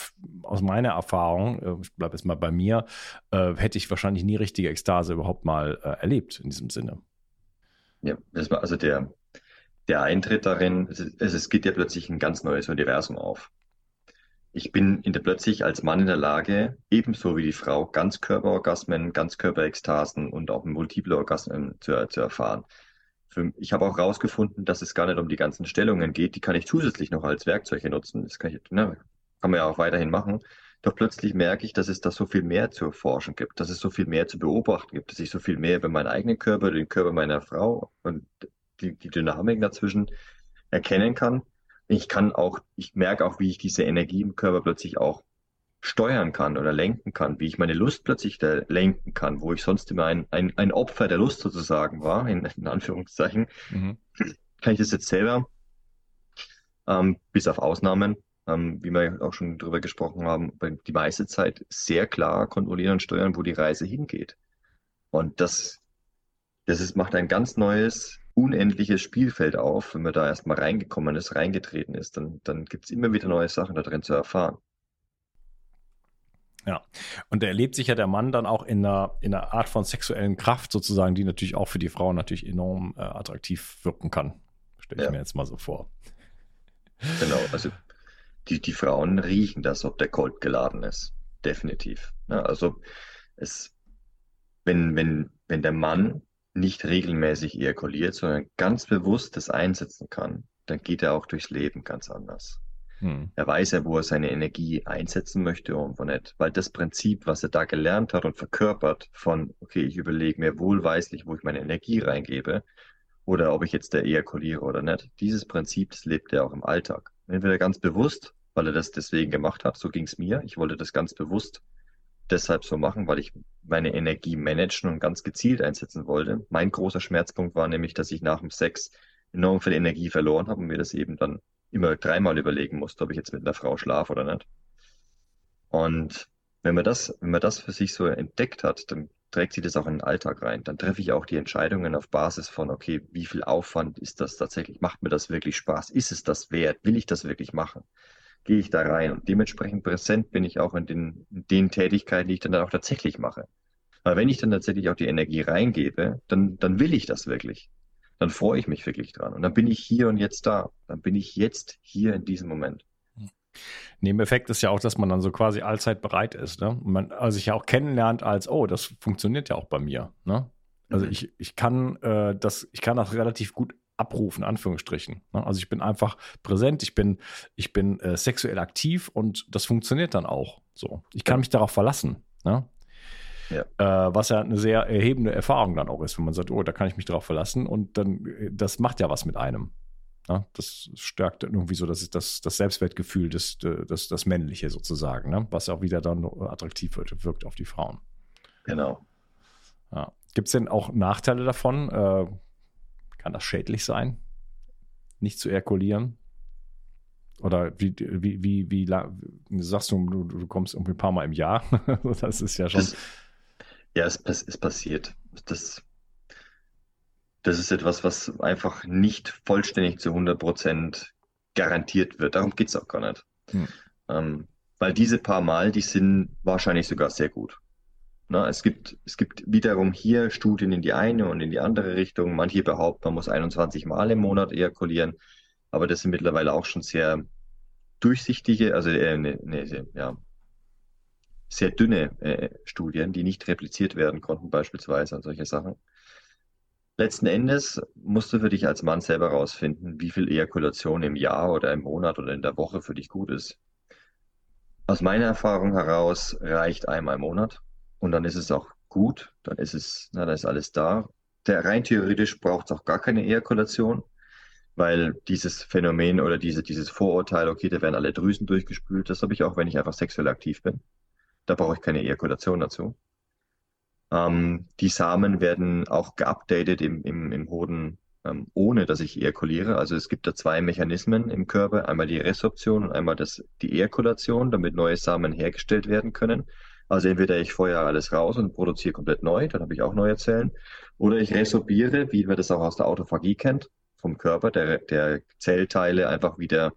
aus meiner Erfahrung, äh, ich bleibe jetzt mal bei mir, äh, hätte ich wahrscheinlich nie richtige Ekstase überhaupt mal äh, erlebt in diesem Sinne. Ja, das war also der, der Eintritt darin, es, es geht ja plötzlich ein ganz neues Universum auf. Ich bin in der plötzlich als Mann in der Lage, ebenso wie die Frau, Ganzkörperorgasmen, Ganzkörperekstasen und auch multiple Orgasmen zu, zu erfahren. Für, ich habe auch herausgefunden, dass es gar nicht um die ganzen Stellungen geht. Die kann ich zusätzlich noch als Werkzeuge nutzen. Das kann, ich, ne, kann man ja auch weiterhin machen. Doch plötzlich merke ich, dass es da so viel mehr zu erforschen gibt, dass es so viel mehr zu beobachten gibt, dass ich so viel mehr über meinen eigenen Körper, den Körper meiner Frau und die, die Dynamik dazwischen erkennen kann ich kann auch, ich merke auch, wie ich diese Energie im Körper plötzlich auch steuern kann oder lenken kann, wie ich meine Lust plötzlich lenken kann, wo ich sonst immer ein, ein, ein Opfer der Lust sozusagen war, in, in Anführungszeichen, mhm. kann ich das jetzt selber, ähm, bis auf Ausnahmen, ähm, wie wir auch schon drüber gesprochen haben, die meiste Zeit sehr klar kontrollieren und steuern, wo die Reise hingeht. Und das, das ist, macht ein ganz neues unendliches Spielfeld auf, wenn man da erstmal reingekommen ist, reingetreten ist, dann, dann gibt es immer wieder neue Sachen da drin zu erfahren. Ja, und da erlebt sich ja der Mann dann auch in einer, in einer Art von sexuellen Kraft sozusagen, die natürlich auch für die Frau natürlich enorm äh, attraktiv wirken kann. Stelle ich ja. mir jetzt mal so vor. Genau, also die, die Frauen riechen das, ob der Colt geladen ist. Definitiv. Ja, also es, wenn, wenn, wenn der Mann nicht regelmäßig ejakuliert, sondern ganz bewusst das einsetzen kann, dann geht er auch durchs Leben ganz anders. Hm. Er weiß ja, wo er seine Energie einsetzen möchte und wo nicht. Weil das Prinzip, was er da gelernt hat und verkörpert von, okay, ich überlege mir wohlweislich, wo ich meine Energie reingebe oder ob ich jetzt da ejakuliere oder nicht. Dieses Prinzip, das lebt er auch im Alltag. Entweder ganz bewusst, weil er das deswegen gemacht hat, so ging es mir. Ich wollte das ganz bewusst deshalb so machen, weil ich meine Energie managen und ganz gezielt einsetzen wollte. Mein großer Schmerzpunkt war nämlich, dass ich nach dem Sex enorm viel Energie verloren habe und mir das eben dann immer dreimal überlegen musste, ob ich jetzt mit einer Frau schlafe oder nicht. Und wenn man das, wenn man das für sich so entdeckt hat, dann trägt sich das auch in den Alltag rein. Dann treffe ich auch die Entscheidungen auf Basis von, okay, wie viel Aufwand ist das tatsächlich? Macht mir das wirklich Spaß? Ist es das wert? Will ich das wirklich machen? Gehe ich da rein? Und dementsprechend präsent bin ich auch in den, in den Tätigkeiten, die ich dann auch tatsächlich mache. Weil wenn ich dann tatsächlich auch die Energie reingebe, dann, dann will ich das wirklich dann freue ich mich wirklich dran. Und dann bin ich hier und jetzt da. Dann bin ich jetzt hier in diesem Moment. Nebeneffekt ist ja auch, dass man dann so quasi allzeit bereit ist. Ne? Man also sich ja auch kennenlernt als, oh, das funktioniert ja auch bei mir. Ne? Also mhm. ich, ich, kann, äh, das, ich kann das relativ gut abrufen, Anführungsstrichen. Ne? Also ich bin einfach präsent, ich bin, ich bin äh, sexuell aktiv und das funktioniert dann auch. So. Ich kann mich darauf verlassen. Ne? Ja. Äh, was ja eine sehr erhebende Erfahrung dann auch ist, wenn man sagt, oh, da kann ich mich drauf verlassen und dann, äh, das macht ja was mit einem. Ja, das stärkt irgendwie so das, das, das Selbstwertgefühl, das, das, das Männliche sozusagen, ne? was auch wieder dann attraktiv wird, wirkt auf die Frauen. Genau. Ja. Gibt es denn auch Nachteile davon? Äh, kann das schädlich sein, nicht zu ejakulieren? Oder wie, wie, wie, wie, wie sagst du, du, du kommst irgendwie ein paar Mal im Jahr? das ist ja schon. Das, ja, es, es passiert. Das, das ist etwas, was einfach nicht vollständig zu 100 Prozent garantiert wird. Darum geht es auch gar nicht. Hm. Ähm, weil diese paar Mal, die sind wahrscheinlich sogar sehr gut. Na, es, gibt, es gibt wiederum hier Studien in die eine und in die andere Richtung. Manche behaupten, man muss 21 Mal im Monat ejakulieren, aber das sind mittlerweile auch schon sehr durchsichtige, also äh, ne, ne, ja, sehr dünne äh, Studien, die nicht repliziert werden konnten, beispielsweise an solche Sachen. Letzten Endes musst du für dich als Mann selber rausfinden, wie viel Ejakulation im Jahr oder im Monat oder in der Woche für dich gut ist. Aus meiner Erfahrung heraus reicht einmal im Monat und dann ist es auch gut, dann ist es, na, dann ist alles da. Der rein theoretisch braucht es auch gar keine Ejakulation, weil dieses Phänomen oder diese, dieses Vorurteil, okay, da werden alle Drüsen durchgespült, das habe ich auch, wenn ich einfach sexuell aktiv bin. Da brauche ich keine Ejakulation dazu. Ähm, die Samen werden auch geupdatet im, im, im Hoden, ähm, ohne dass ich ejakuliere. Also es gibt da zwei Mechanismen im Körper, einmal die Resorption und einmal das, die Ejakulation, damit neue Samen hergestellt werden können. Also entweder ich feuere alles raus und produziere komplett neu, dann habe ich auch neue Zellen, oder ich resorbiere, wie man das auch aus der Autophagie kennt, vom Körper, der, der Zellteile einfach wieder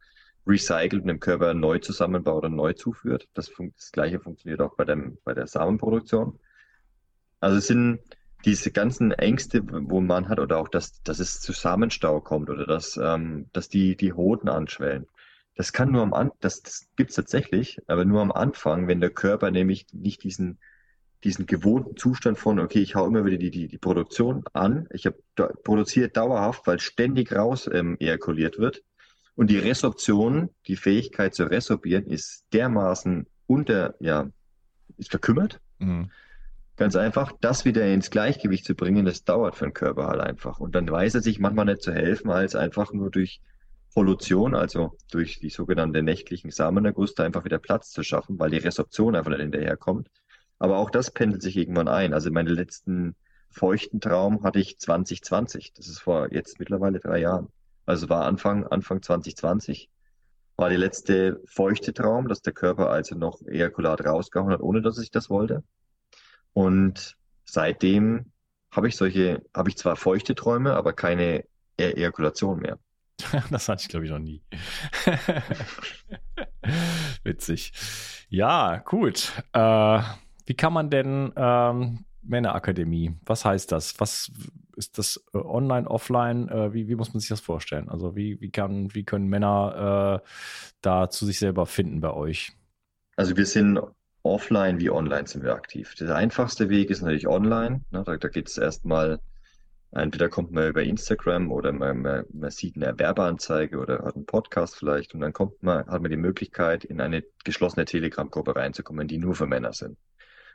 recycelt und dem Körper neu zusammenbaut und neu zuführt. Das, das gleiche funktioniert auch bei, dem, bei der Samenproduktion. Also es sind diese ganzen Ängste, wo man hat, oder auch, dass, dass es zu Samenstau kommt oder dass, ähm, dass die, die Hoden anschwellen. Das kann nur am Anfang, das, das gibt es tatsächlich, aber nur am Anfang, wenn der Körper nämlich nicht diesen, diesen gewohnten Zustand von, okay, ich hau immer wieder die, die, die Produktion an, ich habe produziert dauerhaft, weil ständig raus ähm, ejakuliert wird, und die Resorption, die Fähigkeit zu resorbieren, ist dermaßen unter, ja, ist verkümmert. Mhm. Ganz einfach, das wieder ins Gleichgewicht zu bringen, das dauert für den Körper halt einfach. Und dann weiß er sich manchmal nicht zu helfen, als einfach nur durch Pollution, also durch die sogenannte nächtlichen Samenerguste einfach wieder Platz zu schaffen, weil die Resorption einfach nicht hinterherkommt. Aber auch das pendelt sich irgendwann ein. Also meine letzten feuchten Traum hatte ich 2020. Das ist vor jetzt mittlerweile drei Jahren. Also war Anfang, Anfang 2020 war die letzte feuchte Traum, dass der Körper also noch Ejakulat rausgehauen hat, ohne dass ich das wollte. Und seitdem habe ich solche, habe ich zwar feuchte Träume, aber keine Ejakulation mehr. Das hatte ich, glaube ich, noch nie. Witzig. Ja, gut. Äh, wie kann man denn ähm, Männerakademie. Was heißt das? Was ist das äh, online, offline? Äh, wie, wie muss man sich das vorstellen? Also wie, wie, kann, wie können Männer äh, da zu sich selber finden bei euch? Also wir sind offline wie online sind wir aktiv. Der einfachste Weg ist natürlich online. Ne? Da, da geht es erstmal, entweder kommt man über Instagram oder man, man, man sieht eine Werbeanzeige oder hat einen Podcast vielleicht und dann kommt man, hat man die Möglichkeit, in eine geschlossene Telegram-Gruppe reinzukommen, die nur für Männer sind.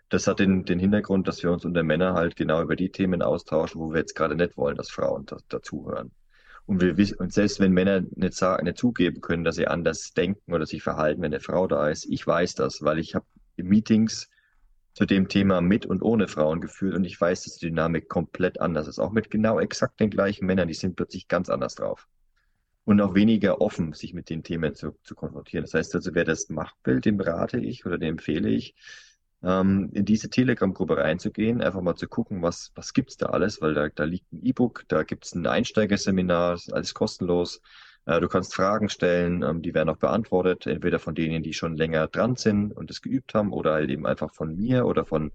Das hat den, den Hintergrund, dass wir uns unter Männer halt genau über die Themen austauschen, wo wir jetzt gerade nicht wollen, dass Frauen da, dazuhören. Und wir wissen, und selbst wenn Männer nicht, nicht zugeben können, dass sie anders denken oder sich verhalten, wenn eine Frau da ist, ich weiß das, weil ich habe Meetings zu dem Thema mit und ohne Frauen geführt und ich weiß, dass die Dynamik komplett anders ist. Auch mit genau exakt den gleichen Männern, die sind plötzlich ganz anders drauf. Und auch weniger offen, sich mit den Themen zu, zu konfrontieren. Das heißt also, wer das macht will, dem rate ich oder dem empfehle ich, ähm, in diese Telegram-Gruppe reinzugehen, einfach mal zu gucken, was, was gibt's da alles, weil da, da liegt ein E-Book, da gibt's ein Einsteigerseminar, alles kostenlos. Äh, du kannst Fragen stellen, ähm, die werden auch beantwortet, entweder von denen, die schon länger dran sind und es geübt haben, oder halt eben einfach von mir oder von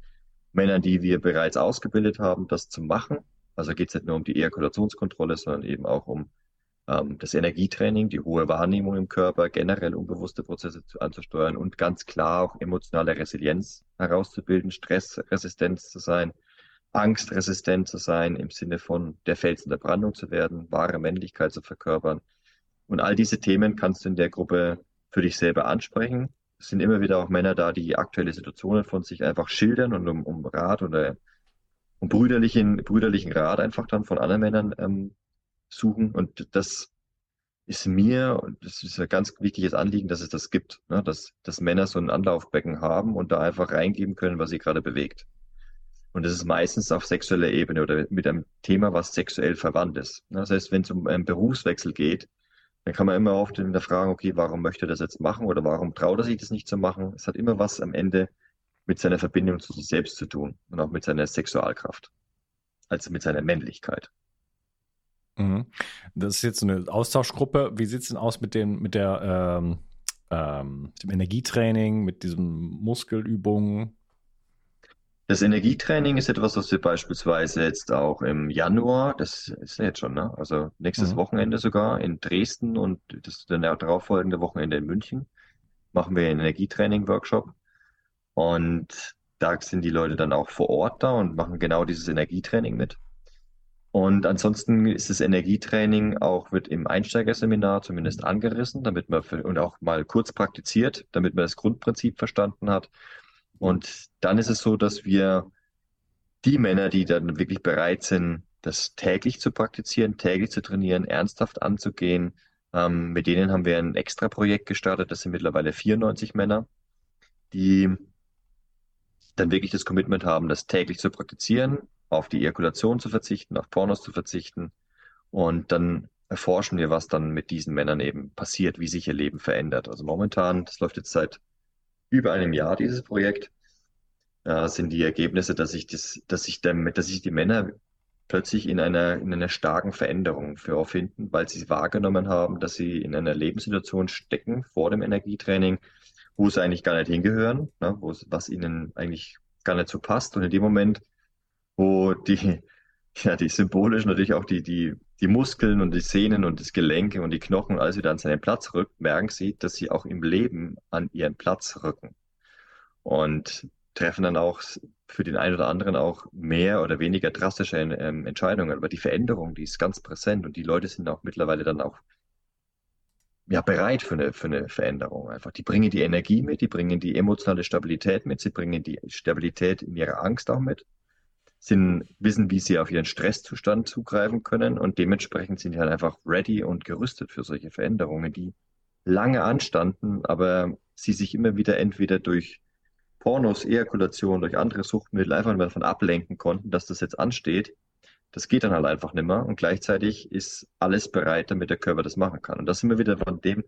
Männern, die wir bereits ausgebildet haben, das zu machen. Also geht es nicht nur um die Ejakulationskontrolle, sondern eben auch um ähm, das Energietraining, die hohe Wahrnehmung im Körper, generell unbewusste Prozesse zu, anzusteuern und ganz klar auch emotionale Resilienz herauszubilden, stressresistent zu sein, angstresistent zu sein im Sinne von der Felsen der Brandung zu werden, wahre Männlichkeit zu verkörpern, und all diese Themen kannst du in der Gruppe für dich selber ansprechen. Es sind immer wieder auch Männer da, die aktuelle Situationen von sich einfach schildern und um, um Rat oder um brüderlichen, brüderlichen Rat einfach dann von anderen Männern ähm, suchen. Und das ist mir, und das ist ein ganz wichtiges Anliegen, dass es das gibt, ne? dass, dass Männer so ein Anlaufbecken haben und da einfach reingeben können, was sie gerade bewegt. Und das ist meistens auf sexueller Ebene oder mit einem Thema, was sexuell verwandt ist. Das heißt, wenn es um einen Berufswechsel geht, dann kann man immer oft hinterfragen, okay, warum möchte er das jetzt machen oder warum traut er sich das nicht zu machen? Es hat immer was am Ende mit seiner Verbindung zu sich selbst zu tun und auch mit seiner Sexualkraft, also mit seiner Männlichkeit. Mhm. Das ist jetzt eine Austauschgruppe. Wie sieht es denn aus mit dem, mit der ähm, ähm, dem Energietraining, mit diesen Muskelübungen? Das Energietraining ist etwas, was wir beispielsweise jetzt auch im Januar, das ist jetzt schon, ne? Also nächstes mhm. Wochenende sogar in Dresden und das dann darauffolgende Wochenende in München machen wir einen Energietraining-Workshop. Und da sind die Leute dann auch vor Ort da und machen genau dieses Energietraining mit. Und ansonsten ist das Energietraining auch, wird im Einsteigerseminar zumindest angerissen, damit man für, und auch mal kurz praktiziert, damit man das Grundprinzip verstanden hat. Und dann ist es so, dass wir die Männer, die dann wirklich bereit sind, das täglich zu praktizieren, täglich zu trainieren, ernsthaft anzugehen, ähm, mit denen haben wir ein extra Projekt gestartet. Das sind mittlerweile 94 Männer, die dann wirklich das Commitment haben, das täglich zu praktizieren, auf die Ejakulation zu verzichten, auf Pornos zu verzichten. Und dann erforschen wir, was dann mit diesen Männern eben passiert, wie sich ihr Leben verändert. Also momentan, das läuft jetzt seit über einem Jahr, dieses Projekt, äh, sind die Ergebnisse, dass sich das, dass sich damit, dass sich die Männer plötzlich in einer, in einer starken Veränderung vorfinden, weil sie wahrgenommen haben, dass sie in einer Lebenssituation stecken vor dem Energietraining, wo sie eigentlich gar nicht hingehören, ne, wo was ihnen eigentlich gar nicht so passt. Und in dem Moment, wo die, ja, die symbolisch natürlich auch die, die, die Muskeln und die Sehnen und das Gelenke und die Knochen alles wieder an seinen Platz rückt, merken sie, dass sie auch im Leben an ihren Platz rücken. Und treffen dann auch für den einen oder anderen auch mehr oder weniger drastische ähm, Entscheidungen. Aber die Veränderung, die ist ganz präsent und die Leute sind auch mittlerweile dann auch ja, bereit für eine, für eine Veränderung einfach. Die bringen die Energie mit, die bringen die emotionale Stabilität mit, sie bringen die Stabilität in ihrer Angst auch mit sind, wissen, wie sie auf ihren Stresszustand zugreifen können und dementsprechend sind die halt einfach ready und gerüstet für solche Veränderungen, die lange anstanden, aber sie sich immer wieder entweder durch Pornos, Ejakulation, durch andere Suchtmittel einfach nicht mehr davon ablenken konnten, dass das jetzt ansteht. Das geht dann halt einfach nicht mehr und gleichzeitig ist alles bereit, damit der Körper das machen kann. Und das sind wir wieder von dem,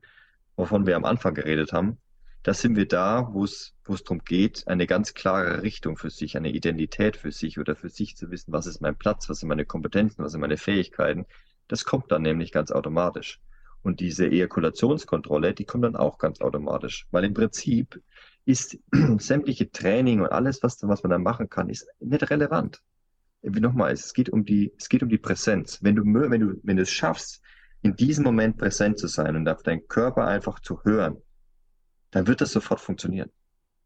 wovon wir am Anfang geredet haben da sind wir da, wo es darum geht, eine ganz klare Richtung für sich, eine Identität für sich oder für sich zu wissen, was ist mein Platz, was sind meine Kompetenzen, was sind meine Fähigkeiten. Das kommt dann nämlich ganz automatisch. Und diese Ejakulationskontrolle, die kommt dann auch ganz automatisch, weil im Prinzip ist sämtliche Training und alles, was, was man da machen kann, ist nicht relevant. Wie nochmal, es geht um die, es geht um die Präsenz. Wenn du, wenn du, wenn du es schaffst, in diesem Moment präsent zu sein und auf deinen Körper einfach zu hören, dann wird das sofort funktionieren.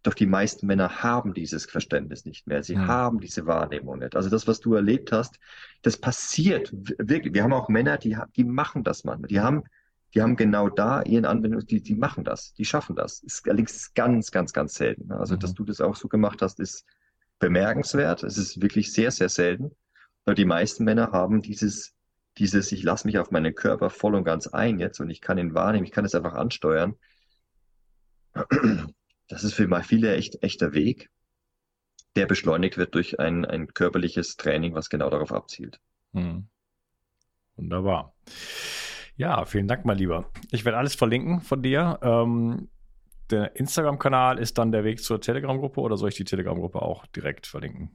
Doch die meisten Männer haben dieses Verständnis nicht mehr. Sie Hm. haben diese Wahrnehmung nicht. Also das, was du erlebt hast, das passiert wirklich. Wir haben auch Männer, die, die machen das manchmal. Die haben, die haben genau da ihren Anwendungs, die, die machen das, die schaffen das. Ist allerdings ganz, ganz, ganz selten. Also, dass Mhm. du das auch so gemacht hast, ist bemerkenswert. Es ist wirklich sehr, sehr selten. Aber die meisten Männer haben dieses, dieses, ich lasse mich auf meinen Körper voll und ganz ein jetzt und ich kann ihn wahrnehmen, ich kann es einfach ansteuern. Das ist für viele echt echter Weg, der beschleunigt wird durch ein, ein körperliches Training, was genau darauf abzielt. Hm. Wunderbar. Ja, vielen Dank, mein Lieber. Ich werde alles verlinken von dir. Ähm, der Instagram-Kanal ist dann der Weg zur Telegram-Gruppe oder soll ich die Telegram-Gruppe auch direkt verlinken?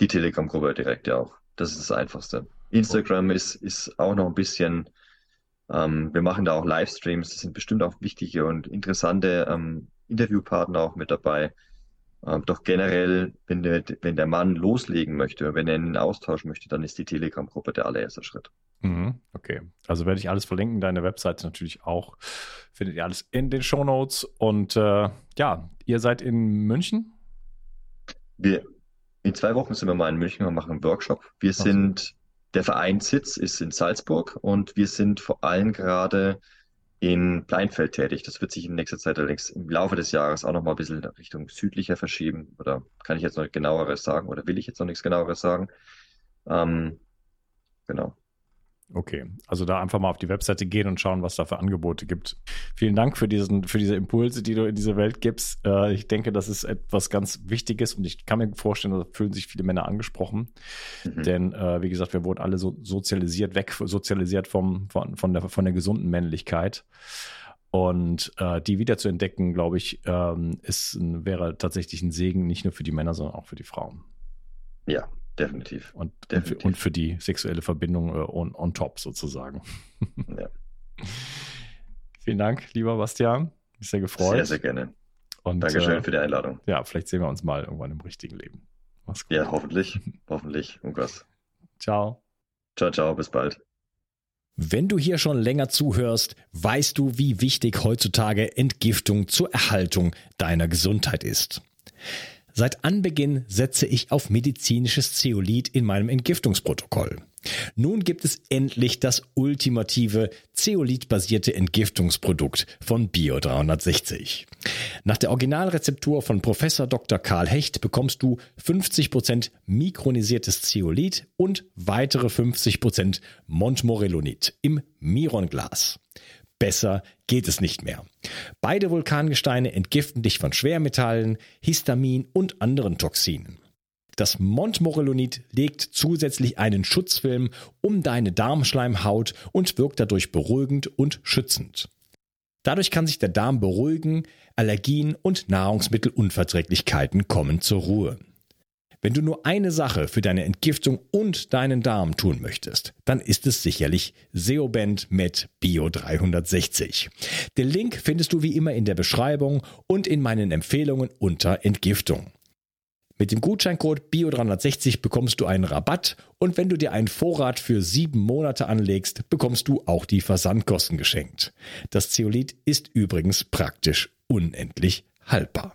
Die Telegram-Gruppe direkt ja auch. Das ist das Einfachste. Instagram ist, ist auch noch ein bisschen, ähm, wir machen da auch Livestreams, das sind bestimmt auch wichtige und interessante ähm, Interviewpartner auch mit dabei. Ähm, doch generell, wenn der, wenn der Mann loslegen möchte, wenn er in den Austausch möchte, dann ist die Telegram-Gruppe der allererste Schritt. Mhm, okay. Also werde ich alles verlinken. Deine Webseite natürlich auch. Findet ihr alles in den Shownotes. Und äh, ja, ihr seid in München? Wir, in zwei Wochen sind wir mal in München und machen einen Workshop. Wir sind, der Vereinssitz ist in Salzburg und wir sind vor allem gerade in Pleinfeld tätig. Das wird sich in nächster Zeit allerdings im Laufe des Jahres auch noch mal ein bisschen Richtung südlicher verschieben. Oder kann ich jetzt noch genaueres sagen oder will ich jetzt noch nichts genaueres sagen? Ähm, genau. Okay, also da einfach mal auf die Webseite gehen und schauen, was da für Angebote gibt. Vielen Dank für diesen, für diese Impulse, die du in diese Welt gibst. Äh, ich denke, das ist etwas ganz Wichtiges und ich kann mir vorstellen, da fühlen sich viele Männer angesprochen. Mhm. Denn, äh, wie gesagt, wir wurden alle so sozialisiert, weg, sozialisiert vom, von, von, der, von der gesunden Männlichkeit. Und äh, die wieder zu entdecken, glaube ich, ähm, ist wäre tatsächlich ein Segen, nicht nur für die Männer, sondern auch für die Frauen. Ja, definitiv. Und, und, für, Definitiv. und für die sexuelle Verbindung äh, on, on top sozusagen. Ja. Vielen Dank, lieber Bastian. Mich sehr gefreut. Sehr, sehr gerne. Und Dankeschön äh, für die Einladung. ja, vielleicht sehen wir uns mal irgendwann im richtigen Leben. Mach's gut. Ja, hoffentlich. Hoffentlich. Irgendwas. Ciao. Ciao, ciao. Bis bald. Wenn du hier schon länger zuhörst, weißt du, wie wichtig heutzutage Entgiftung zur Erhaltung deiner Gesundheit ist. Seit Anbeginn setze ich auf medizinisches Zeolit in meinem Entgiftungsprotokoll. Nun gibt es endlich das ultimative Zeolit-basierte Entgiftungsprodukt von Bio 360. Nach der Originalrezeptur von Professor Dr. Karl Hecht bekommst du 50% mikronisiertes Zeolit und weitere 50% Montmorillonit im Mironglas. Besser geht es nicht mehr. Beide Vulkangesteine entgiften dich von Schwermetallen, Histamin und anderen Toxinen. Das Montmorillonit legt zusätzlich einen Schutzfilm um deine Darmschleimhaut und wirkt dadurch beruhigend und schützend. Dadurch kann sich der Darm beruhigen, Allergien und Nahrungsmittelunverträglichkeiten kommen zur Ruhe. Wenn du nur eine Sache für deine Entgiftung und deinen Darm tun möchtest, dann ist es sicherlich Seoband mit Bio 360. Den Link findest du wie immer in der Beschreibung und in meinen Empfehlungen unter Entgiftung. Mit dem Gutscheincode BIO360 bekommst du einen Rabatt und wenn du dir einen Vorrat für sieben Monate anlegst, bekommst du auch die Versandkosten geschenkt. Das Zeolit ist übrigens praktisch unendlich haltbar.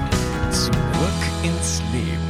Zurück ins Leben.